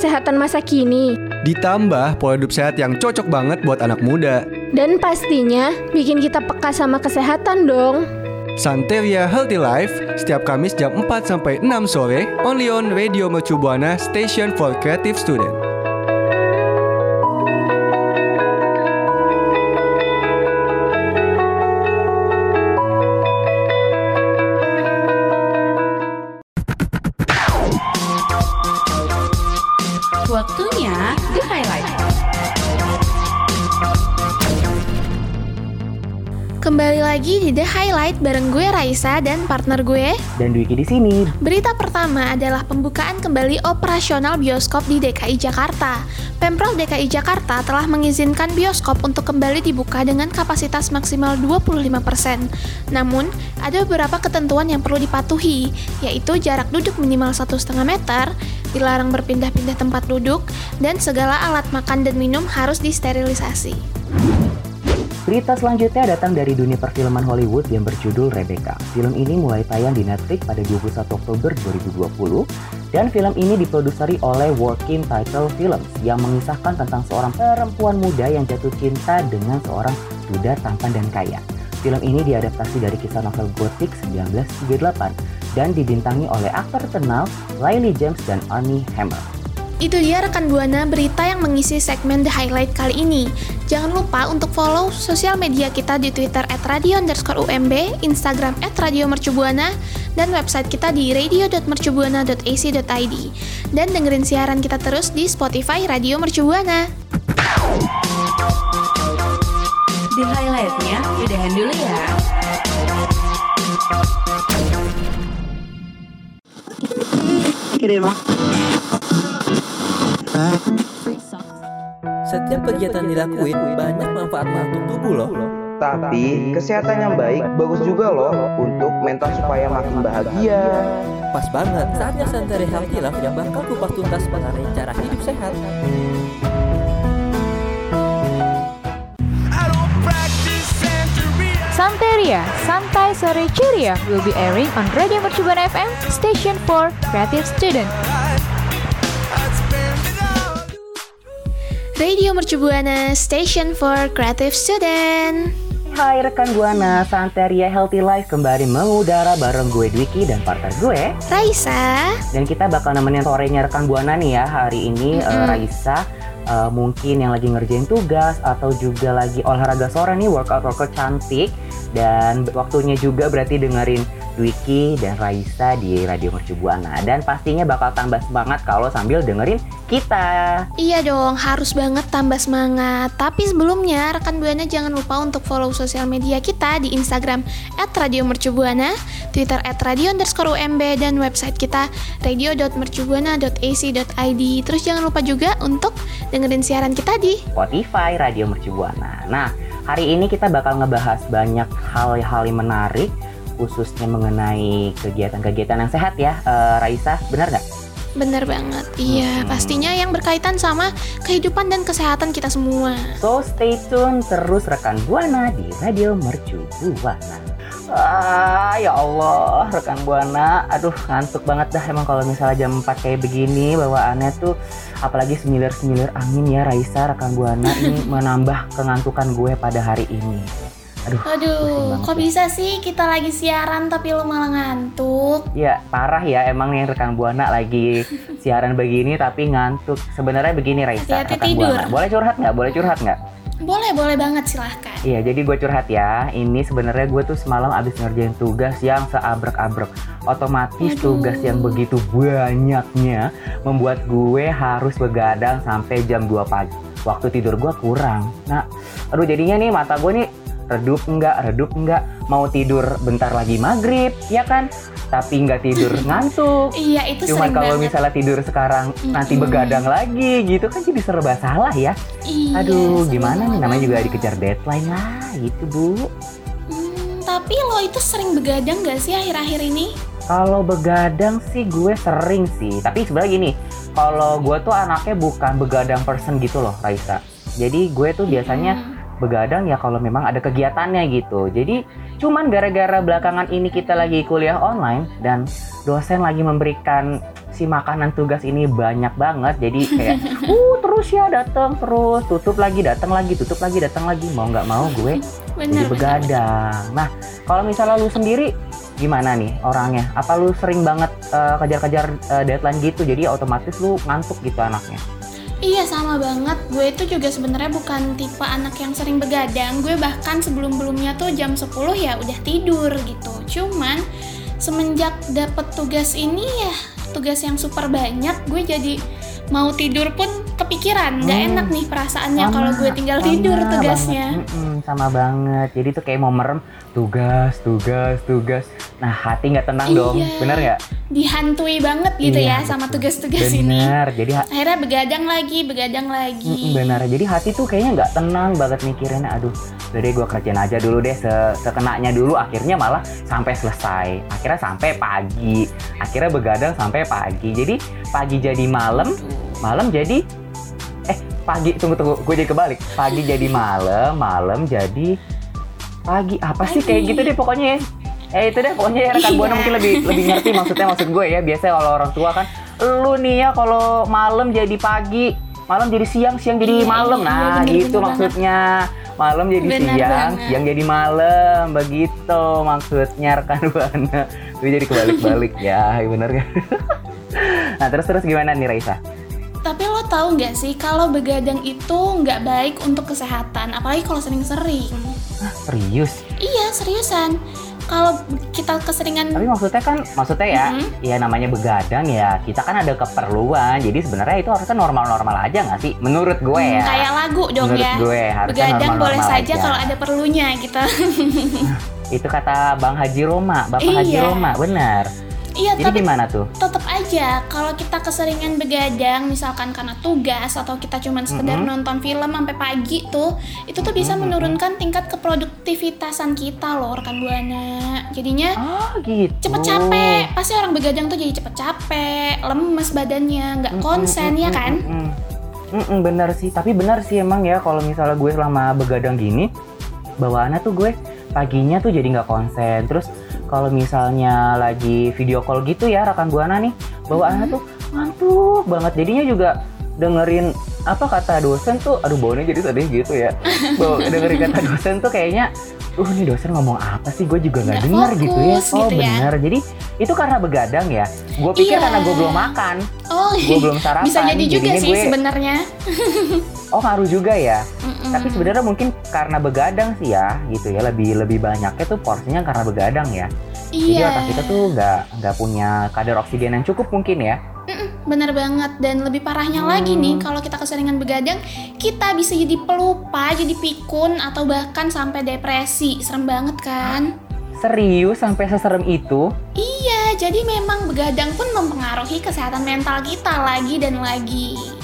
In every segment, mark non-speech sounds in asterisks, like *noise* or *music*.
kesehatan masa kini. Ditambah pola hidup sehat yang cocok banget buat anak muda. Dan pastinya bikin kita peka sama kesehatan dong. Santeria Healthy Life setiap Kamis jam 4 sampai 6 sore only on Radio Mercu Buana Station for Creative Student. Highlight bareng gue Raisa dan partner gue. Dan Dwiki di sini. Berita pertama adalah pembukaan kembali operasional bioskop di DKI Jakarta. Pemprov DKI Jakarta telah mengizinkan bioskop untuk kembali dibuka dengan kapasitas maksimal 25%. Namun, ada beberapa ketentuan yang perlu dipatuhi, yaitu jarak duduk minimal 1,5 meter, dilarang berpindah-pindah tempat duduk, dan segala alat makan dan minum harus disterilisasi. Berita selanjutnya datang dari dunia perfilman Hollywood yang berjudul Rebecca. Film ini mulai tayang di Netflix pada 21 Oktober 2020 dan film ini diproduseri oleh Working Title Films yang mengisahkan tentang seorang perempuan muda yang jatuh cinta dengan seorang duda tampan dan kaya. Film ini diadaptasi dari kisah novel Gothic 1938 dan dibintangi oleh aktor terkenal Lily James dan Armie Hammer. Itu dia rekan Buana berita yang mengisi segmen The Highlight kali ini. Jangan lupa untuk follow sosial media kita di Twitter at radio underscore UMB, Instagram at radio mercubuana, dan website kita di radio.mercubuana.ac.id. Dan dengerin siaran kita terus di Spotify Radio Mercubuana. The Highlight-nya udahan dulu ya. Setiap kegiatan dilakuin banyak manfaatnya untuk tubuh loh. Tapi kesehatan yang baik bagus juga loh untuk mental supaya makin bahagia. Pas banget, saatnya Santai Healthy Life yang bakal kupas tuntas mengenai cara hidup sehat. Santeria, Santai Sore Ceria will be airing on Radio Mercubuana FM, Station for Creative Student. Radio Mercubuana, Station for Creative Student. Hai rekan Buana, Santeria Healthy Life kembali mengudara bareng gue Dwiki dan partner gue Raisa. Dan kita bakal nemenin sorenya rekan Buana nih ya hari ini eh, Raisa eh, mungkin yang lagi ngerjain tugas atau juga lagi olahraga sore nih workout workout cantik dan waktunya juga berarti dengerin Dwiki dan Raisa di Radio Mercu Buana dan pastinya bakal tambah semangat kalau sambil dengerin kita. Iya dong, harus banget tambah semangat. Tapi sebelumnya, rekan Buana jangan lupa untuk follow sosial media kita di Instagram at Radio Mercubuana, Twitter at Radio underscore UMB, dan website kita radio.mercubuana.ac.id. Terus jangan lupa juga untuk dengerin siaran kita di Spotify Radio Mercu Buana. Nah, hari ini kita bakal ngebahas banyak hal-hal yang menarik khususnya mengenai kegiatan-kegiatan yang sehat ya. Eh, Raisa, benar nggak? Bener banget, iya. Hmm. Pastinya yang berkaitan sama kehidupan dan kesehatan kita semua. So stay tune terus rekan Buana di Radio Mercu Buana. Ah, ya Allah, rekan Buana, aduh ngantuk banget dah emang kalau misalnya jam 4 kayak begini bawaannya tuh apalagi semilir-semilir angin ya Raisa rekan Buana ini *laughs* menambah kengantukan gue pada hari ini. Aduh, Aduh, kok bisa sih kita lagi siaran tapi lo malah ngantuk? Ya parah ya emang nih rekan Buana lagi *laughs* siaran begini tapi ngantuk. Sebenarnya begini Raisa, Hati-hati rekan tidur. Buana. Boleh curhat nggak? Boleh curhat nggak? Boleh, boleh banget silahkan. Iya, jadi gue curhat ya. Ini sebenarnya gue tuh semalam abis ngerjain tugas yang seabrek-abrek. Otomatis Aduh. tugas yang begitu banyaknya membuat gue harus begadang sampai jam 2 pagi. Waktu tidur gue kurang. Nah, aduh jadinya nih mata gue nih redup enggak, redup enggak. Mau tidur bentar lagi maghrib, ya kan? Tapi nggak tidur *laughs* ngantuk. Iya, itu sering kalau banget. misalnya tidur sekarang nanti Mm-mm. begadang lagi gitu kan jadi serba salah ya. Iya, Aduh, gimana nih namanya juga dikejar deadline lah gitu, Bu. Hmm, tapi lo itu sering begadang gak sih akhir-akhir ini? Kalau begadang sih gue sering sih, tapi sebenarnya gini, kalau gue tuh anaknya bukan begadang person gitu loh, Raisa. Jadi gue tuh biasanya begadang ya kalau memang ada kegiatannya gitu. Jadi cuman gara-gara belakangan ini kita lagi kuliah online dan dosen lagi memberikan si makanan tugas ini banyak banget jadi kayak *laughs* uh terus ya datang terus tutup lagi datang lagi tutup lagi datang lagi. Mau nggak mau gue jadi Bener, bener. begadang. Nah kalau misalnya lu sendiri gimana nih orangnya? Apa lu sering banget eh, kejar-kejar eh, deadline gitu? Jadi otomatis lu ngantuk gitu anaknya Iya sama banget, gue itu juga sebenarnya bukan tipe anak yang sering begadang. Gue bahkan sebelum-belumnya tuh jam 10 ya udah tidur gitu. Cuman semenjak dapet tugas ini ya tugas yang super banyak Gue jadi mau tidur pun kepikiran Gak Hmm. enak nih perasaannya kalau gue tinggal sama tidur banget. tugasnya Mm-mm, sama banget. Jadi tuh kayak mau merem tugas tugas tugas. Nah hati nggak tenang dong. Iya. bener nggak? Dihantui banget gitu Iya, ya sama tugas-tugas ini. Bener. Jadi Akhirnya begadang lagi, begadang lagi. Mm-mm, bener. Jadi hati tuh kayaknya nggak tenang banget mikirin aduh deh gue kerjain aja dulu deh. Se- sekenanya dulu akhirnya malah sampai selesai. Akhirnya sampai pagi. Akhirnya begadang sampai pagi. Jadi pagi jadi malam malam jadi eh pagi tunggu tunggu gue jadi kebalik. Pagi jadi malam malam jadi pagi. Apa sih kayak gitu deh pokoknya ya? Eh itu deh pokoknya ya rekan buana Iya. mungkin lebih lebih ngerti maksudnya maksud gue ya. Biasanya kalau orang tua kan lu nih ya kalau malam jadi pagi malam jadi siang siang jadi Iya, malam. iya, nah bener, gitu bener maksudnya. Malam jadi Bener siang banget. siang jadi malam. Begitu maksudnya rekan buana *laughs* gue jadi kebalik-balik ya bener kan *laughs* nah terus terus gimana nih Raisa Tapi lo tahu nggak sih kalau begadang itu nggak baik untuk kesehatan, apalagi kalau sering-sering. Hah, serius Iya seriusan. Kalau kita keseringan, Tapi maksudnya kan, maksudnya ya, Mm-mm. ya namanya begadang ya, kita kan ada keperluan. Jadi sebenarnya itu harusnya normal-normal aja nggak sih? Menurut gue hmm, ya. kayak lagu dong Menurut ya. gue harusnya Begadang boleh saja aja. kalau ada perlunya gitu. *laughs* Itu kata Bang Haji Roma, Bapak Haji Iya. Roma, benar. Iya Jadi tapi gimana tuh? tetap aja kalau kita keseringan begadang misalkan karena tugas atau kita cuman sekedar Mm-mm. nonton film sampai pagi tuh itu tuh bisa Mm-mm. menurunkan tingkat keproduktivitasan kita loh rekan buana jadinya Oh gitu. cepet capek pasti orang begadang tuh jadi cepet capek lemes badannya nggak konsen ya kan Mm-mm. Mm-mm, bener sih, tapi bener sih emang ya kalau misalnya gue selama begadang gini, bawaannya tuh gue paginya tuh jadi nggak konsen. Terus kalau misalnya lagi video call gitu ya rekan buana nih, bawaannya tuh ngantuk banget. Jadinya juga dengerin apa kata dosen tuh, aduh baunya jadi sedih gitu ya. *laughs* Bawa dengerin kata dosen tuh kayaknya, uh ini dosen ngomong apa sih? Gue juga nggak denger gitu ya. Oh gitu ya. bener. Jadi itu karena begadang ya. Gue pikir Iya. karena gue belum makan, oh gue belum *laughs* sarapan. bisa jadi juga sih gue- sebenarnya Oh ngaruh juga ya. Mm-mm. Tapi sebenarnya mungkin karena begadang sih ya, gitu ya. Lebih lebih banyaknya tuh porsinya karena begadang ya. Jadi iya otak kita tuh nggak nggak punya kadar oksigen yang cukup mungkin ya. Bener banget dan lebih parahnya Hmm. lagi nih kalau kita keseringan begadang kita bisa jadi pelupa, jadi pikun atau bahkan sampai depresi. Serem banget kan? Serius sampai seserem itu? Iya, jadi memang begadang pun mempengaruhi kesehatan mental kita lagi dan lagi.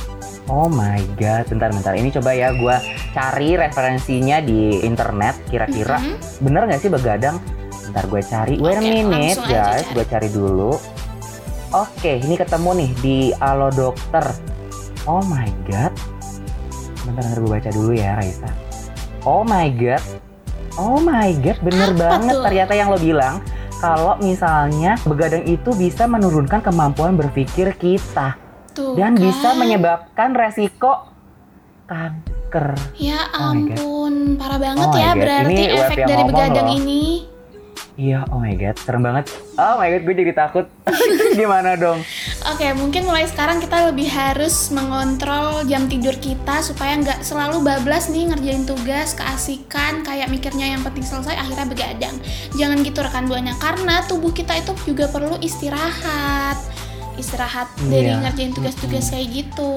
Oh my god, bentar bentar. Ini coba ya gua cari referensinya di internet. Kira-kira Mhm. bener nggak sih begadang? Bentar gue cari. Wait a minute guys, gue cari dulu. Oke, ini ketemu nih di Alo Dokter. Oh my god. Bentar, bentar gue baca dulu ya Raisa. Oh my god. Oh my god, bener Apa banget tuh? ternyata yang lo bilang. Kalau misalnya begadang itu bisa menurunkan kemampuan berpikir kita Tuh dan kan? bisa menyebabkan resiko kanker. Ya Oh ampun, parah banget Oh ya God, berarti ini efek dari begadang loh. ini. Iya, oh my god, serem banget. Oh my god, gue jadi takut. *laughs* Gimana dong? Oke, mungkin mulai sekarang kita lebih harus mengontrol jam tidur kita supaya nggak selalu bablas nih ngerjain tugas, keasikan, kayak mikirnya yang penting selesai akhirnya begadang. Jangan gitu rekan buana karena tubuh kita itu juga perlu istirahat. Istirahat dari Iya. ngerjain tugas-tugas kayak gitu.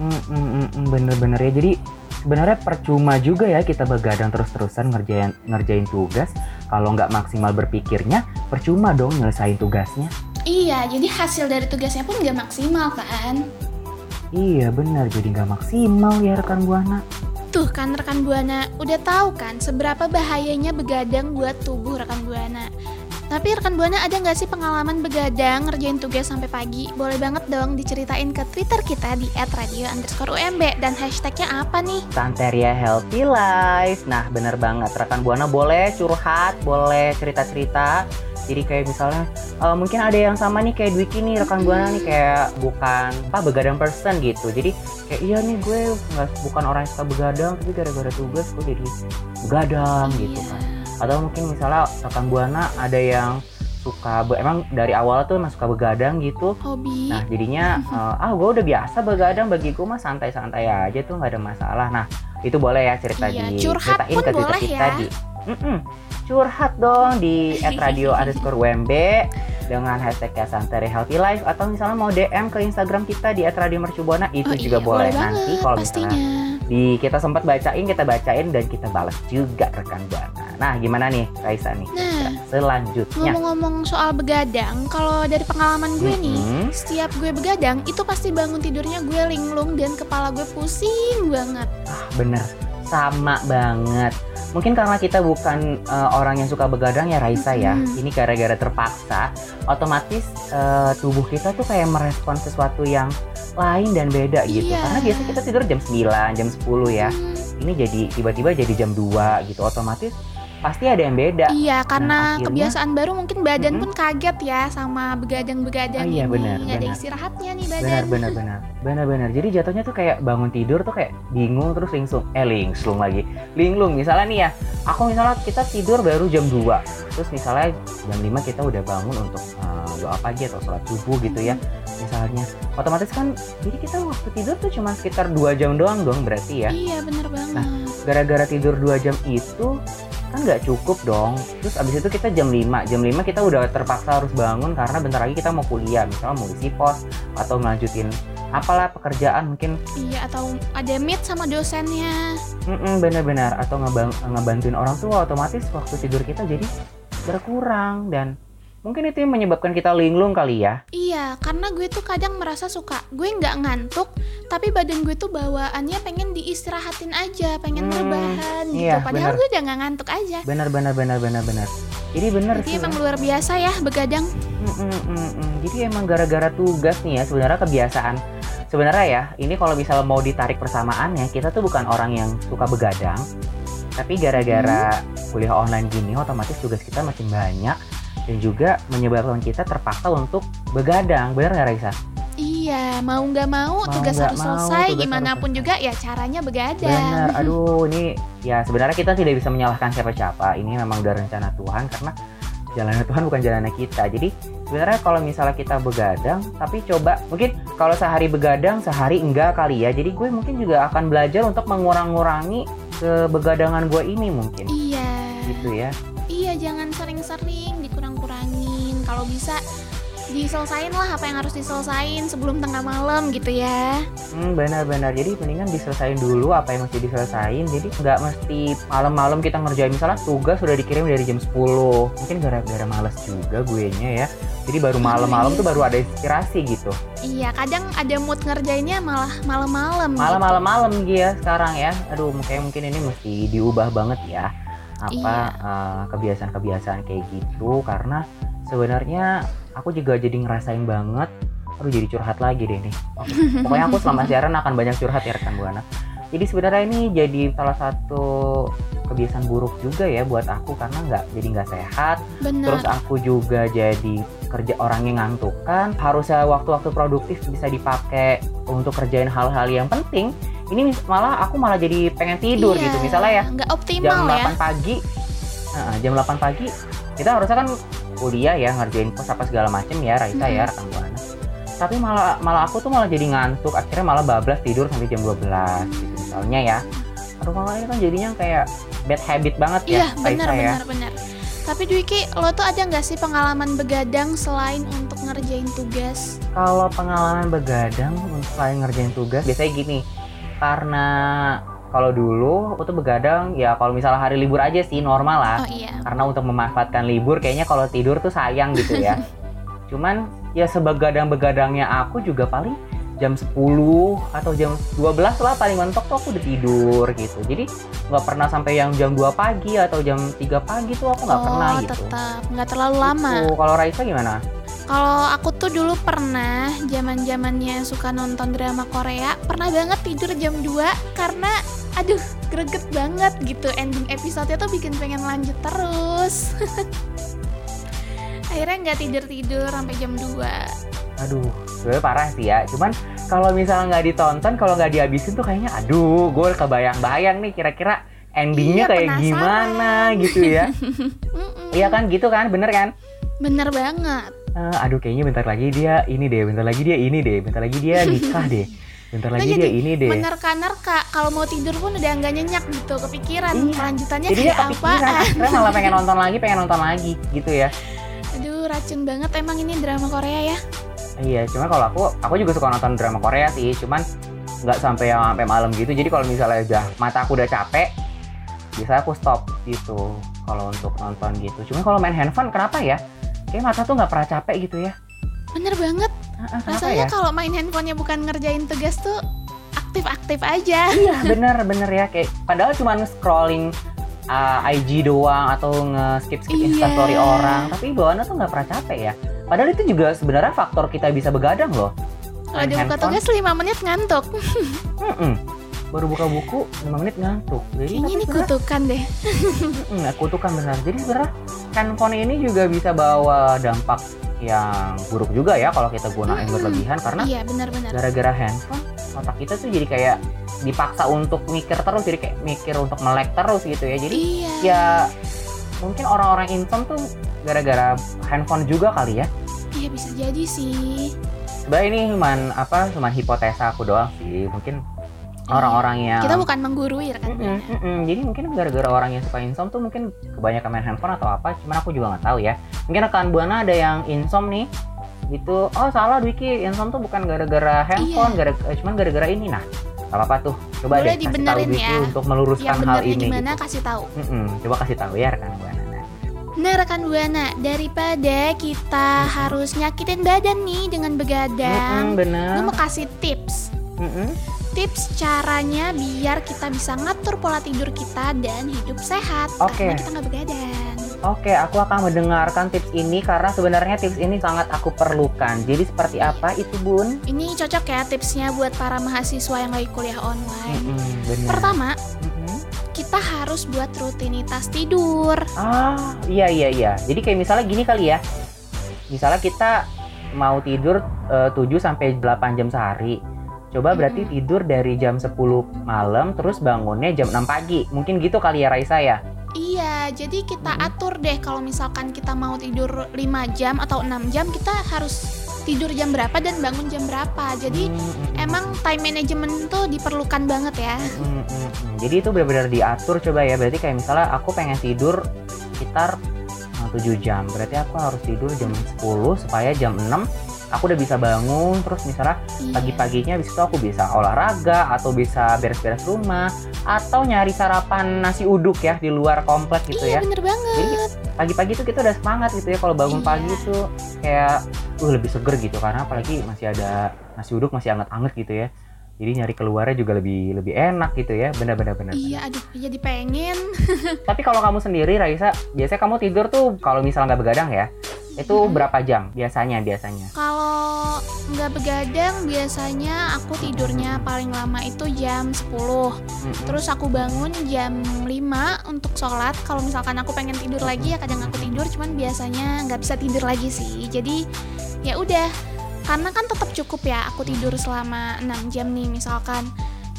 Mm, mm, mm, mm, Bener-bener ya. Jadi sebenarnya percuma juga ya kita begadang terus-terusan ngerjain ngerjain tugas. Kalau nggak maksimal berpikirnya, percuma dong nyelesain tugasnya. Iya, jadi hasil dari tugasnya pun nggak maksimal kan? Iya benar, jadi nggak maksimal ya rekan buana. Tuh kan rekan Buana, udah tahu kan seberapa bahayanya begadang buat tubuh rekan Buana. Tapi rekan Buana ada nggak sih pengalaman begadang ngerjain tugas sampai pagi? Boleh banget dong diceritain ke Twitter kita di @radio underscore UMB dan hashtagnya apa nih? Santeria Healthy Life. Nah, bener banget. Rekan Buana boleh curhat, boleh cerita-cerita Jadi kayak misalnya uh, mungkin ada yang sama nih kayak Dwiki nih rekan buana nih kayak bukan apa begadang person gitu. Jadi kayak iya nih gue nggak bukan orang yang suka begadang tapi gara-gara tugas gue jadi begadang gitu kan. Atau mungkin misalnya rekan buana ada yang suka be- emang dari awal tuh emang suka begadang gitu Hobi. Nah jadinya uh, *laughs* ah gue udah biasa begadang bagi gue mah santai-santai aja tuh nggak ada masalah. Nah itu boleh ya cerita Iya, di curhat ceritain ke Twitter kita ya. di Mm-mm. curhat dong di *laughs* @radio underscore UMB dengan hashtagnya Santeri Healthy Life atau misalnya mau DM ke Instagram kita di @radio Mercubuana itu Oh juga iya, boleh. banget, Nanti kalau misalnya di kita sempat bacain kita bacain dan kita balas juga rekan buana. Nah gimana nih Raisa nih Nah. selanjutnya? Ngomong-ngomong soal begadang, kalau dari pengalaman gue nih, Mm-mm. setiap gue begadang itu pasti bangun tidurnya gue linglung dan kepala gue pusing banget. Bener, sama banget. Mungkin karena kita bukan uh, orang yang suka begadang ya Raisa ya. Mhm. Ini gara-gara terpaksa, otomatis uh, tubuh kita tuh kayak merespon sesuatu yang lain dan beda gitu. Iya. Karena biasa kita tidur jam 9, jam 10 ya. Hmm, Ini jadi tiba-tiba jadi jam 2 gitu. Otomatis pasti ada yang beda. iya, karena akhirnya- kebiasaan baru mungkin badan Mm-mm. pun kaget ya sama begadang-begadang Oh iya, ini. benar, ada benar. istirahatnya nih badan. Benar benar benar. Benar benar. Jadi jatuhnya tuh kayak bangun tidur tuh kayak bingung terus lingsung. Eh lingsung lagi. Linglung misalnya nih ya. Aku misalnya kita tidur baru jam 2. Terus misalnya jam 5 kita udah bangun untuk uh, doa pagi atau sholat subuh gitu ya. Misalnya otomatis kan jadi kita waktu tidur tuh cuma sekitar 2 jam doang dong berarti ya. Iya, bener banget. Gara-gara tidur 2 jam itu kan nggak cukup dong. Terus abis itu kita jam 5. Jam 5 kita udah terpaksa harus bangun karena bentar lagi kita mau kuliah. Misalnya mau isi pos atau melanjutin apalah pekerjaan mungkin Iya, atau ada meet sama dosennya. mm benar-benar atau ngebang- ngebantuin orang tua otomatis waktu tidur kita jadi berkurang dan mungkin itu yang menyebabkan kita linglung kali ya. Iya, karena gue tuh kadang merasa suka gue nggak ngantuk, tapi badan gue tuh bawaannya pengen diistirahatin aja, pengen Hmm, rebahan gitu. iya, Padahal bener. gue udah nggak ngantuk aja. Benar benar benar benar benar. Jadi benar Jadi sih. emang luar biasa ya begadang. Mm, mm, mm, mm. Jadi emang gara-gara tugas nih ya sebenarnya kebiasaan. Sebenarnya ya, ini kalau misalnya mau ditarik persamaannya, kita tuh bukan orang yang suka begadang. Tapi gara-gara kuliah online gini, otomatis tugas kita makin banyak dan juga menyebabkan kita terpaksa untuk begadang. Bener nggak Raisa? Iya, mau nggak mau, Mau tugas harus mau, selesai. tugas Gimana harus pun selesai. juga ya caranya begadang. Bener. *laughs* Aduh, ini ya sebenarnya kita tidak bisa menyalahkan siapa-siapa. Ini memang udah rencana Tuhan karena jalannya Tuhan bukan jalannya kita. Jadi sebenarnya kalau misalnya kita begadang, tapi coba mungkin kalau sehari begadang, sehari enggak kali ya. Jadi gue mungkin juga akan belajar untuk mengurang-ngurangi kebegadangan gue ini mungkin. Iya. Gitu ya. Iya, jangan sering-sering dikurang-kurangin. Kalau bisa diselesain lah apa yang harus diselesain sebelum tengah malam gitu ya. Hmm, benar-benar. Jadi mendingan diselesain dulu apa yang mesti diselesain. Jadi nggak mesti malam-malam kita ngerjain misalnya tugas sudah dikirim dari jam 10. Mungkin gara-gara males juga gue nya ya. Jadi baru malam-malam tuh baru ada inspirasi gitu. Iya, kadang ada mood ngerjainnya malah malam-malam. gitu. Malam-malam ya sekarang ya. Aduh, kayak mungkin ini mesti diubah banget ya. Apa Iya. eh, kebiasaan-kebiasaan kayak gitu? Karena sebenarnya aku juga jadi ngerasain banget aduh jadi curhat lagi deh nih. Oke, *laughs* pokoknya aku selama siaran akan banyak curhat ya rekan buana. Jadi sebenarnya ini jadi salah satu kebiasaan buruk juga ya buat aku karena nggak jadi nggak sehat. Bener. terus aku juga jadi kerja orang yang ngantuk kan harusnya waktu-waktu produktif bisa dipakai untuk kerjain hal-hal yang penting ini malah aku malah jadi pengen tidur Iya, gitu misalnya ya. nggak jam optimal 8 ya. pagi. Nah, jam 8 pagi. Kita harusnya kan kuliah ya ngerjain pos apa segala macem ya Raisa ya rekan buana tapi malah malah aku tuh malah jadi ngantuk akhirnya malah bablas tidur sampai jam 12 gitu misalnya ya. Aduh malah ini kan jadinya kayak bad habit banget ya Iya, benar ya. benar benar. Tapi Dwiki, lo tuh ada nggak sih pengalaman begadang selain untuk ngerjain tugas? kalau pengalaman begadang untuk selain ngerjain tugas biasanya gini karena kalau dulu aku tuh begadang ya kalau misalnya hari libur aja sih normal lah Oh iya. karena untuk memanfaatkan libur kayaknya kalau tidur tuh sayang gitu ya *laughs* cuman ya sebegadang-begadangnya aku juga paling jam 10 atau jam 12 lah paling mentok tuh aku udah tidur gitu jadi nggak pernah sampai yang jam 2 pagi atau jam 3 pagi tuh aku nggak oh, pernah gitu tetap nggak terlalu lama. Gitu. kalau Raisa gimana? Kalau aku tuh dulu pernah zaman zamannya suka nonton drama Korea, pernah banget tidur jam 2 karena aduh greget banget gitu ending episode tuh bikin pengen lanjut terus. *laughs* Akhirnya nggak tidur-tidur sampai jam 2. Aduh, sebenarnya parah sih ya. Cuman kalau misalnya nggak ditonton, kalau nggak dihabisin tuh kayaknya, aduh, gue kebayang-bayang nih kira-kira endingnya Iya, kayak penasaran. gimana gitu ya. *laughs* Iya kan, gitu kan, bener kan? Bener banget. Eh, aduh, kayaknya bentar lagi dia ini deh, bentar lagi dia ini deh, bentar lagi dia nikah deh, bentar lagi Nah, dia ini deh. Menerka-nerka kalau mau tidur pun udah nggak nyenyak gitu, kepikiran Iya. kelanjutannya Jadi kayak apa. akhirnya malah pengen *laughs* nonton lagi, pengen nonton lagi gitu ya. Aduh, racun banget emang ini drama Korea ya. Iya, cuma kalau aku, aku juga suka nonton drama Korea sih, cuman nggak sampai yang sampai malam gitu. Jadi kalau misalnya udah mata aku udah capek, biasanya aku stop gitu. Kalau untuk nonton gitu. Cuma kalau main handphone, kenapa ya? Kayak mata tuh nggak pernah capek gitu ya. Bener banget. Ah, ah, Kenapa Rasanya ya? kalau main handphonenya bukan ngerjain tugas tuh aktif-aktif aja. Iya, *laughs* bener bener ya. Kayak padahal cuma scrolling uh, IG doang atau nge-skip skip Iya. instastory orang, tapi bawaannya tuh nggak pernah capek ya. Padahal itu juga sebenarnya faktor kita bisa begadang loh. Kalau Main dia buka handphone. tugas 5 menit ngantuk. *laughs* Mm-mm. Baru buka buku 5 menit ngantuk. Jadi ini sebenarnya- kutukan deh. *laughs* Mm, kutukan benar. Jadi sebenarnya handphone ini juga bisa bawa dampak yang buruk juga ya kalau kita gunain Mm-mm. berlebihan karena Iya, benar-benar. gara-gara handphone otak kita tuh jadi kayak dipaksa untuk mikir terus jadi kayak mikir untuk melek terus gitu ya. Jadi Iya. ya mungkin orang-orang insomnia tuh gara-gara handphone juga kali ya. Iya bisa jadi sih. Sebenarnya ini cuman apa cuman hipotesa aku doang sih. Mungkin orang-orang yang Kita bukan menggurui kan. Mm-mm, mm-mm. Jadi mungkin gara-gara orang yang suka insom tuh mungkin kebanyakan main handphone atau apa, cuman aku juga nggak tahu ya. Mungkin rekan buana ada yang insom nih, gitu. Oh salah Dwiki, insom tuh bukan gara-gara handphone, gara eh, cuman gara-gara ini. Nah, nggak apa-apa tuh. Coba Boleh deh kasih tahu dibenerin Dwiki ya. untuk meluruskan Yang hal ini. gimana gitu. kasih tahu. Mm-mm, Coba kasih tahu ya rekan buana. Nah, Nah rekan buana, daripada kita harus nyakitin badan nih dengan begadang, bener. gue mau kasih tips. Mm-mm. Tips caranya biar kita bisa ngatur pola tidur kita dan hidup sehat Oke. karena kita nggak begadang. Oke, aku akan mendengarkan tips ini karena sebenarnya tips ini sangat aku perlukan. Jadi seperti apa itu, Bun? Ini cocok ya tipsnya buat para mahasiswa yang lagi kuliah online. Mm-mm, bener. Pertama, kita harus buat rutinitas tidur. Ah, iya iya iya. Jadi kayak misalnya gini kali ya. Misalnya kita mau tidur eh, 7 sampai 8 jam sehari. Coba berarti Mm-mm. tidur dari jam 10 malam terus bangunnya jam 6 pagi. Mungkin gitu kali ya Raisa ya. Iya, jadi kita Mm-mm. atur deh kalau misalkan kita mau tidur 5 jam atau 6 jam, kita harus tidur jam berapa dan bangun jam berapa. Jadi Hmm, hmm, hmm. emang time management tuh diperlukan banget ya. Hmm, hmm, hmm. Jadi itu benar-benar diatur coba ya. Berarti kayak misalnya aku pengen tidur sekitar eh, 7 jam. Berarti aku harus tidur jam 10 supaya jam 6 aku udah bisa bangun terus misalnya pagi-paginya habis itu aku bisa olahraga atau bisa beres-beres rumah atau nyari sarapan nasi uduk ya di luar komplek gitu Iya ya. bener banget. Jadi pagi-pagi tuh kita udah semangat gitu ya kalau bangun Iya. pagi tuh kayak uh lebih seger gitu karena apalagi masih ada nasi uduk masih anget-anget gitu ya. Jadi nyari keluarnya juga lebih lebih enak gitu ya. Benar-benar benar. Iya, aduh, jadi pengen. Tapi kalau kamu sendiri Raisa, biasanya kamu tidur tuh kalau misalnya nggak begadang ya, itu Mhm. berapa jam biasanya biasanya? Kalau nggak begadang, biasanya aku tidurnya paling lama itu jam 10. Mm-mm. Terus aku bangun jam 5 untuk sholat. Kalau misalkan aku pengen tidur lagi ya kadang aku tidur, cuman biasanya nggak bisa tidur lagi sih. Jadi ya udah, karena kan tetap cukup ya aku tidur selama 6 jam nih misalkan.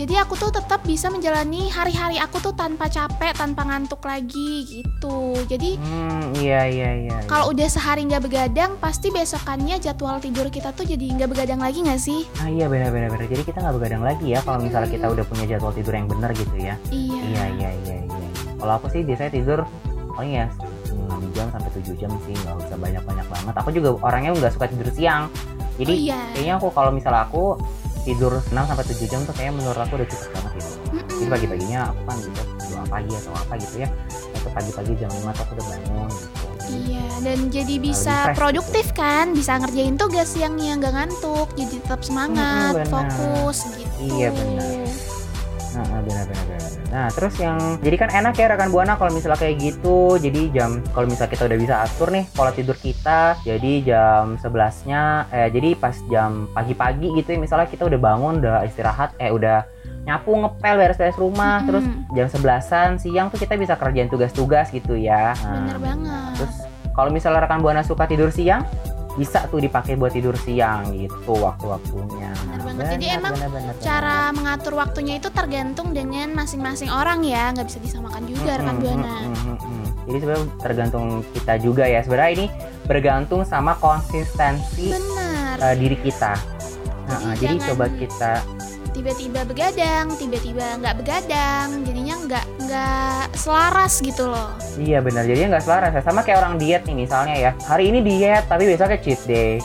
Jadi aku tuh tetap bisa menjalani hari-hari aku tuh tanpa capek, tanpa ngantuk lagi gitu. Jadi Hmm, iya iya iya. iya. kalau udah sehari nggak begadang, pasti besokannya jadwal tidur kita tuh jadi nggak begadang lagi nggak sih? Ah iya benar-benar benar. Jadi kita nggak begadang lagi ya kalau misalnya kita udah punya jadwal tidur yang benar gitu ya. Iya. Iya iya iya iya. Kalau aku sih biasanya tidur paling ya 6 jam sampai 7 jam sih nggak usah banyak-banyak banget. Aku juga orangnya nggak suka tidur siang. Jadi Oh iya. kayaknya aku kalau misalnya aku tidur 6 sampai 7 jam tuh kayaknya menurut aku udah cukup banget gitu. Jadi pagi-paginya aku kan bisa doa pagi atau apa gitu ya. Itu pagi-pagi jam 5 tuh aku udah bangun gitu. Iya, dan jadi lebih bisa fresh produktif kan, bisa ngerjain tugas siangnya nggak ngantuk, jadi tetap semangat, benar. fokus gitu. Iya, benar. Nah, nah, benar benar benar. Nah, terus yang jadi kan enak ya rekan buana kalau misalnya kayak gitu. Jadi jam kalau misalnya kita udah bisa atur nih pola tidur kita. Jadi jam 11-nya eh jadi pas jam pagi-pagi gitu ya misalnya kita udah bangun, udah istirahat, eh udah nyapu, ngepel, beres-beres rumah, Mm-mm. terus jam 11-an siang tuh kita bisa kerjain tugas-tugas gitu ya. Nah, Bener banget. Terus Kalau misalnya rekan buana suka tidur siang, bisa tuh dipakai buat tidur siang gitu waktu-waktunya. Benar. Jadi emang benar, benar, Cara mengatur waktunya itu tergantung dengan masing-masing orang ya, nggak bisa disamakan juga rekan Mm-mm, buana. Jadi sebenarnya tergantung kita juga ya. Sebenarnya ini bergantung sama konsistensi Benar. eh, diri kita. Nah, Jadi eh, jadi coba kita Tiba-tiba begadang, tiba-tiba nggak begadang, jadinya nggak nggak selaras gitu loh. Iya benar, jadinya nggak selaras ya. Sama kayak orang diet nih misalnya ya. Hari ini diet, tapi besoknya cheat day.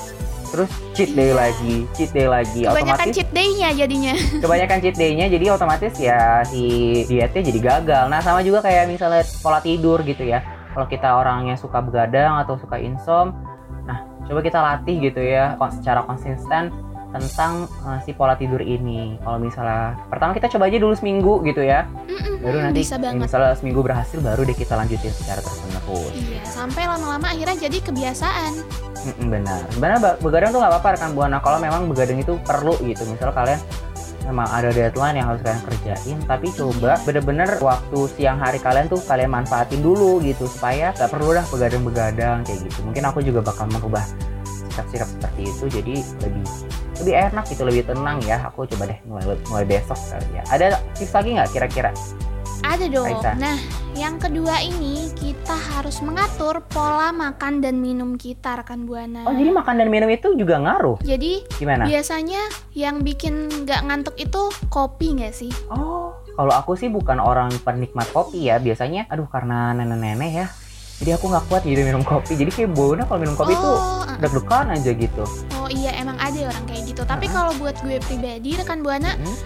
Terus cheat day lagi, cheat day lagi. Kebanyakan otomatis cheat day-nya jadinya. *laughs* kebanyakan cheat day-nya, jadi otomatis ya si dietnya jadi gagal. Nah sama juga kayak misalnya pola tidur gitu ya. Kalau kita orangnya suka begadang atau suka insom, nah coba kita latih gitu ya secara konsisten tentang eh, si pola tidur ini. Kalau misalnya pertama kita coba aja dulu seminggu gitu ya. Mm-mm, Baru nanti bisa banget. misalnya seminggu berhasil baru deh kita lanjutin secara terus menerus. Iya, sampai lama-lama akhirnya jadi kebiasaan. Benar. Sebenarnya begadang tuh nggak apa-apa rekan buana kalau memang begadang itu perlu gitu. Misal kalian memang ada deadline yang harus kalian kerjain, tapi coba bener-bener waktu siang hari kalian tuh kalian manfaatin dulu gitu supaya nggak perlu dah begadang-begadang kayak gitu. Mungkin aku juga bakal merubah sikap-sikap seperti itu jadi lebih lebih enak gitu, lebih tenang ya. Aku coba deh mulai mulai besok kali ya. Ada tips lagi nggak kira-kira? Ada dong. Raisa. Nah, yang kedua ini kita harus mengatur pola makan dan minum kita rekan buana. Oh jadi makan dan minum itu juga ngaruh? Jadi Gimana? biasanya yang bikin nggak ngantuk itu kopi nggak sih? Oh, kalau aku sih bukan orang penikmat kopi ya. Biasanya, aduh karena nenek-nenek ya. Jadi aku nggak kuat gitu minum kopi. Jadi kayak Bona kalau minum kopi tuh oh, uh, deg-degan aja gitu. oh iya emang ada orang kayak gitu. Tapi Uh-uh. kalau buat gue pribadi rekan buana, Mm.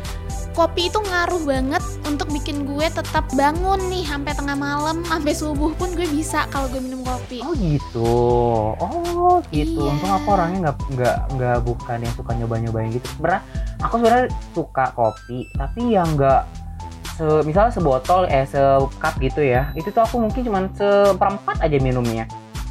Kopi itu ngaruh banget untuk bikin gue tetap bangun nih sampai tengah malam, sampai subuh pun gue bisa kalau gue minum kopi. Oh gitu. Oh gitu. Iya. Untung aku orangnya nggak nggak nggak bukan yang suka nyoba-nyobain gitu. Sebenarnya aku sebenarnya suka kopi, tapi yang nggak se misalnya sebotol eh secup gitu ya. Itu tuh aku mungkin cuman seperempat aja minumnya.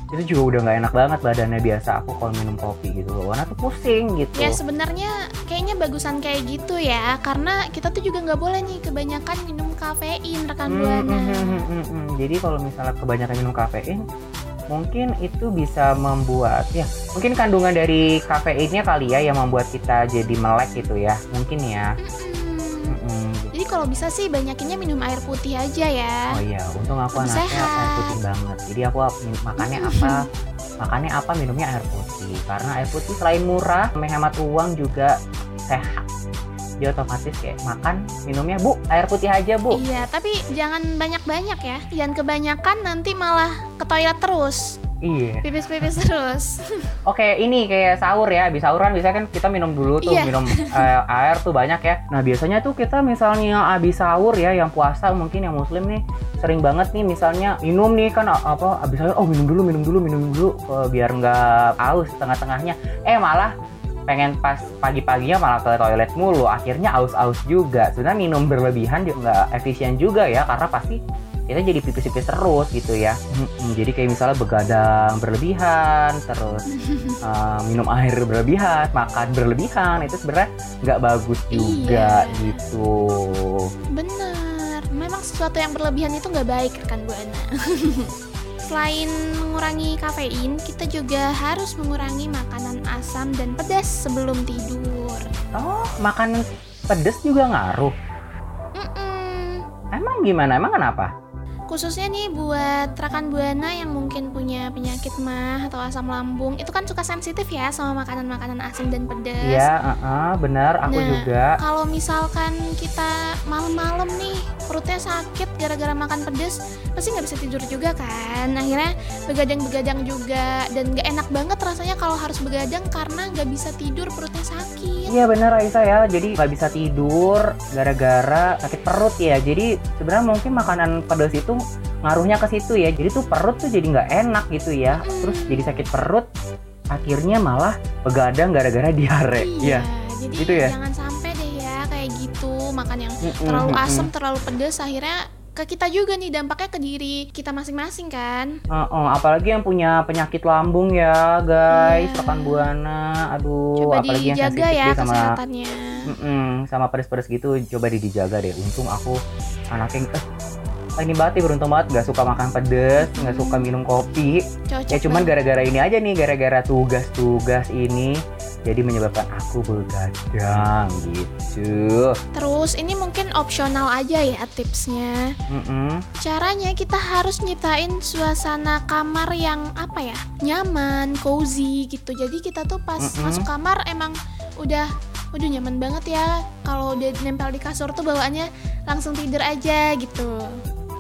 Itu juga udah nggak enak banget badannya biasa aku kalau minum kopi gitu. Warna tuh pusing gitu. Ya sebenarnya kayaknya bagusan kayak gitu ya, karena kita tuh juga nggak boleh nih kebanyakan minum kafein rekan Hmm, buana. hmm, hmm, hmm, hmm, hmm. Jadi kalau misalnya kebanyakan minum kafein, mungkin itu bisa membuat ya mungkin kandungan dari kafeinnya kali ya yang membuat kita jadi melek gitu ya mungkin ya. Mm-mm. Kalau bisa sih banyakinnya minum air putih aja ya. Oh iya, untung aku anaknya sehat. air putih banget. Jadi aku makannya apa? makannya apa? Minumnya air putih. Karena air putih selain murah, menghemat uang juga sehat. Jadi otomatis kayak makan minumnya bu air putih aja bu. Iya, tapi jangan banyak-banyak ya. Jangan kebanyakan nanti malah ke toilet terus. Iya. Pipis-pipis terus. *laughs* Oke, ini kayak sahur ya. Habis sahur kan biasanya kan kita minum dulu tuh, Iya. minum eh, air tuh banyak ya. Nah, biasanya tuh kita misalnya habis sahur ya, yang puasa mungkin yang muslim nih sering banget nih misalnya minum nih kan apa habis sahur oh minum dulu, minum dulu, minum dulu eh, biar nggak haus tengah-tengahnya. Eh malah pengen pas pagi-paginya malah ke toilet mulu akhirnya aus-aus juga sebenarnya minum berlebihan juga nggak efisien juga ya karena pasti kita jadi pipis-pipis terus gitu ya jadi kayak misalnya begadang berlebihan terus uh, *laughs* minum air berlebihan, makan berlebihan itu sebenarnya nggak bagus juga Iya. gitu. Bener. Memang sesuatu yang berlebihan itu nggak baik rekan buana. *laughs* Selain mengurangi kafein, kita juga harus mengurangi makanan asam dan pedas sebelum tidur. Oh, makanan pedes juga ngaruh. Mm-mm. Emang gimana? Emang kenapa? Khususnya nih buat rekan buana yang mungkin punya penyakit mah atau asam lambung, itu kan suka sensitif ya sama makanan-makanan asin dan pedas. Iya, uh-uh, benar. Aku Nah, juga. Kalau misalkan kita malam-malam nih perutnya sakit gara-gara makan pedas, pasti nggak bisa tidur juga kan. Akhirnya begadang-begadang juga dan nggak enak banget rasanya kalau harus begadang karena nggak bisa tidur perutnya sakit. Iya benar Aisyah ya. Jadi nggak bisa tidur gara-gara sakit perut ya. Jadi sebenarnya mungkin makanan pedas itu ngaruhnya ke situ ya. Jadi tuh perut tuh jadi nggak enak gitu ya. Terus jadi sakit perut. Akhirnya malah begadang gara-gara *laughs* diare. Iya, jadi Gitu ya? jangan sampai deh ya kayak gitu makan yang terlalu asam, terlalu pedas akhirnya ke kita juga nih dampaknya ke diri kita masing-masing kan. Heeh, apalagi yang punya penyakit lambung ya guys, Iya. rekan buana. Aduh, Coba apalagi yang dijaga sensitif ya sama kesehatannya. Mm-mm, sama pedes-pedes gitu, coba di- dijaga deh. Untung aku anaknya eh, ini banget beruntung banget nggak suka makan pedes, nggak suka minum kopi. Cocok Ya cuman gara-gara ini aja nih, gara-gara tugas-tugas ini jadi menyebabkan aku begadang gitu. Terus ini mungkin opsional aja ya tipsnya. Mm-mm. Caranya kita harus nyiptain suasana kamar yang apa ya nyaman, cozy gitu. Jadi kita tuh pas Mm-mm. masuk kamar emang udah Waduh nyaman banget ya kalau udah nempel di kasur tuh bawaannya langsung tidur aja gitu.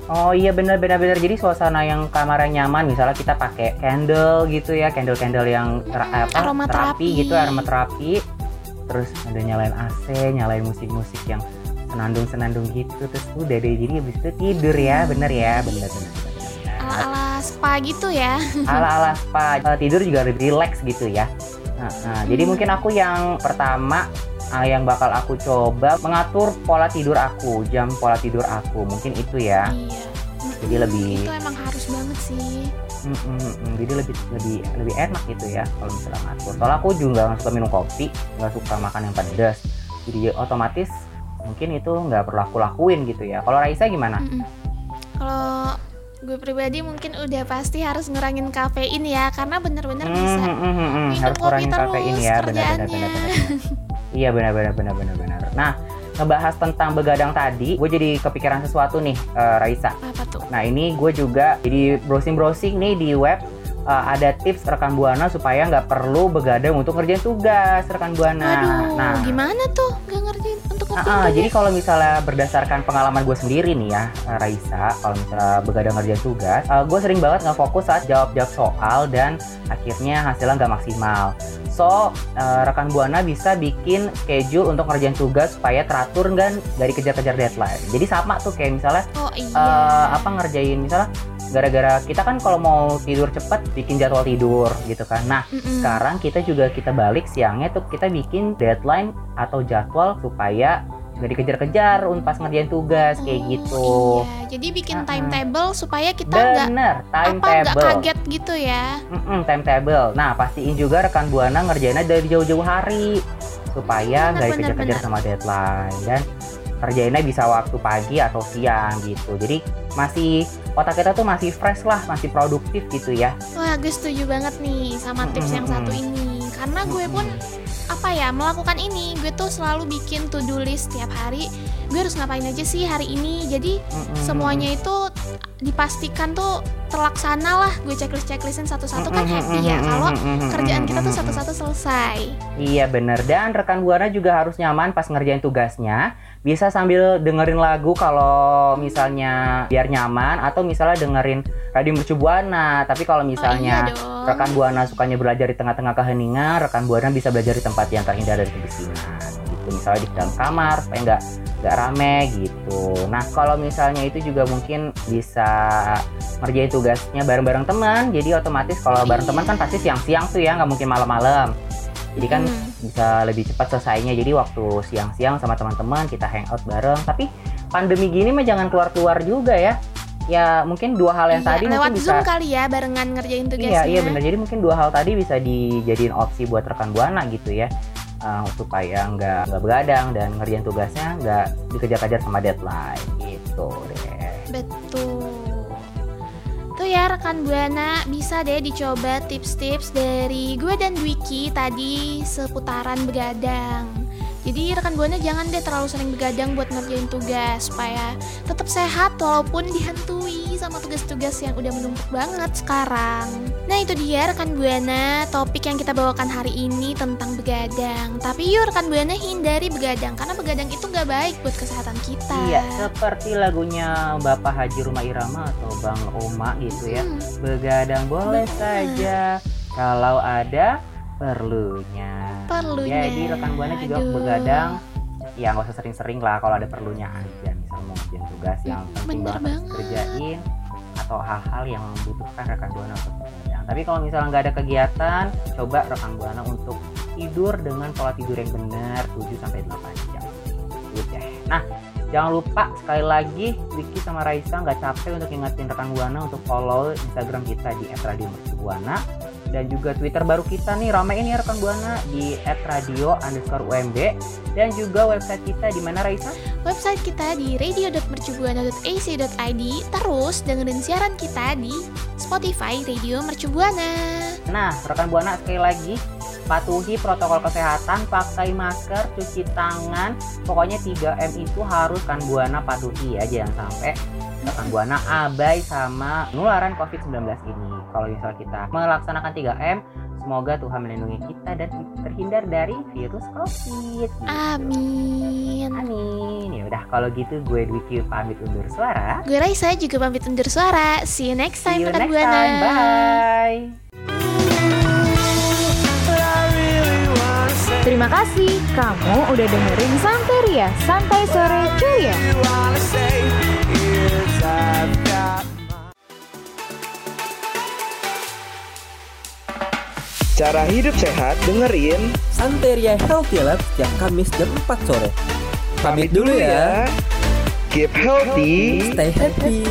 Oh iya bener bener bener jadi suasana yang kamarnya nyaman misalnya kita pakai candle gitu ya candle candle yang ter- apa aromaterapi. terapi gitu aromaterapi terus ada nyalain AC nyalain musik musik yang senandung senandung gitu terus udah deh jadi habis itu tidur ya bener ya bener bener bener, bener. Ala-ala spa gitu ya. ala ala spa Eh, tidur juga lebih relax gitu ya Nah, nah, jadi Hmm. mungkin aku yang pertama ah, yang bakal aku coba mengatur pola tidur aku jam pola tidur aku mungkin itu ya Iya. Jadi lebih- itu emang harus banget sih. Mm, mm, mm. jadi lebih lebih lebih enak gitu ya kalau misalnya ngatur. Soalnya aku juga nggak suka minum kopi, nggak suka makan yang pedas. Jadi otomatis mungkin itu nggak perlu aku lakuin gitu ya. Kalau Raisa gimana? Mm-mm. Kalau gue pribadi mungkin udah pasti harus ngurangin kafein ya karena bener-bener Hmm, bisa hmm, hmm, minum harus kopi terus kafein ya, kerjaannya. benar benar. *laughs* Iya benar benar benar benar benar. Nah, ngebahas tentang begadang tadi, gue jadi kepikiran sesuatu nih, eh, Raisa. apa tuh? Nah ini gue juga jadi browsing-browsing nih di web uh, ada tips rekan buana supaya nggak perlu begadang untuk ngerjain tugas rekan buana. Waduh, nah, gimana tuh nggak ngerjain tugas? jadi kalau misalnya berdasarkan pengalaman gue sendiri nih ya, uh, Raisa, kalau misalnya begadang ngerjain tugas, uh, gue sering banget nggak fokus saat jawab-jawab soal dan akhirnya hasilnya nggak maksimal. So, uh, rekan buana bisa bikin schedule untuk ngerjain tugas supaya teratur dan dari kejar-kejar deadline. Jadi sama tuh kayak misalnya Oh iya. eh, apa ngerjain misalnya gara-gara kita kan kalau mau tidur cepet bikin jadwal tidur gitu kan. Nah Mm-mm. sekarang kita juga kita balik siangnya tuh kita bikin deadline atau jadwal supaya nggak dikejar-kejar pas ngerjain tugas kayak Oh, gitu. Iya, jadi bikin timetable supaya kita nggak apa nggak kaget gitu ya. Mm-mm, timetable. Nah pastiin juga rekan buana ngerjainnya dari jauh-jauh hari supaya Bener, nggak dikejar-kejar sama deadline dan kerjainnya bisa waktu pagi atau siang gitu jadi masih otak kita tuh masih fresh lah masih produktif gitu ya Wah, gue setuju banget nih sama tips yang Mm-mm. satu ini. Karena gue pun apa ya melakukan ini, gue tuh selalu bikin to do list tiap hari. Gue harus ngapain aja sih hari ini. Jadi Mm-mm. semuanya itu dipastikan tuh terlaksana lah. Gue checklist checklistin satu-satu kan happy ya kalau kerjaan kita tuh satu-satu selesai. Iya bener dan rekan buana juga harus nyaman pas ngerjain tugasnya bisa sambil dengerin lagu kalau misalnya biar nyaman atau misalnya dengerin radio mercu buana. Tapi kalau misalnya oh, iya rekan buana sukanya belajar di tengah-tengah keheningan rekan buana bisa belajar di tempat yang terhindar dari kebisingan gitu misalnya di dalam kamar supaya nggak nggak rame gitu. Nah kalau misalnya itu juga mungkin bisa ngerjain tugasnya bareng-bareng teman. Jadi otomatis kalau bareng teman kan pasti siang-siang tuh ya nggak mungkin malam-malam jadi kan Hmm. bisa lebih cepat selesainya. Jadi waktu siang-siang sama teman-teman kita hangout bareng. Tapi pandemi gini mah jangan keluar-keluar juga ya. Ya mungkin dua hal yang Iya, tadi lewat mungkin bisa Zoom kali ya barengan ngerjain iya tugasnya. iya benar jadi mungkin dua hal tadi bisa dijadiin opsi buat rekan buana gitu ya. Uh, supaya nggak nggak begadang dan ngerjain tugasnya nggak dikejar-kejar sama deadline. Gitu deh. Betul. Ya rekan Buana bisa deh dicoba tips-tips dari gue dan Dwiki tadi seputaran begadang. Jadi rekan Buana jangan deh terlalu sering begadang buat ngerjain tugas supaya tetap sehat walaupun dihantui sama tugas-tugas yang udah menumpuk banget sekarang. Nah itu dia rekan Buana topik yang kita bawakan hari ini tentang begadang. Tapi yuk rekan Buana hindari begadang karena begadang itu nggak baik buat kesehatan kita. iya seperti lagunya Bapak Haji Rumah Irama atau Bang Oma gitu ya Hmm. begadang boleh saja kalau ada perlunya Perlunya. Jadi rekan buana juga Aduh. begadang ya nggak usah sering-sering lah kalau ada perlunya aja misal mau ngerjain tugas yang penting bener banget banget. kerjain atau hal-hal yang membutuhkan rekan buana untuk begadang. Tapi kalau misalnya nggak ada kegiatan, coba rekan buana untuk tidur dengan pola tidur yang benar 7 sampai 8 jam. Gitu deh. Nah, jangan lupa sekali lagi Wiki sama Raisa nggak capek untuk ingetin rekan buana untuk follow Instagram kita di @radiomercubuana dan juga Twitter baru kita nih ramai ini ya rekan Buana di @radio underscore UMB dan juga website kita di mana Raisa? Website kita di radio.mercubuana.ac.id Terus dengerin siaran kita di Spotify Radio Mercubuana. Nah, rekan Buana sekali lagi patuhi protokol kesehatan, pakai masker, cuci tangan, pokoknya 3M itu harus kan Buana patuhi ya, jangan sampai Buana abai sama penularan COVID-19 ini. Kalau misal kita melaksanakan 3M, semoga Tuhan melindungi kita dan terhindar dari virus COVID. Amin Amin. Ya udah kalau gitu gue Dwiki pamit undur suara. Gue Raisa juga pamit undur suara See you next See time you rekan next Buana time. Bye. Terima kasih kamu udah dengerin Santeria, Santai Sore Ceria. Cara hidup sehat dengerin Santeria Healthy Lab setiap Kamis jam 4 sore. Pamit dulu ya. Keep healthy. Stay happy.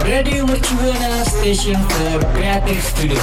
Radio Mercubuana Station for Creative Studio.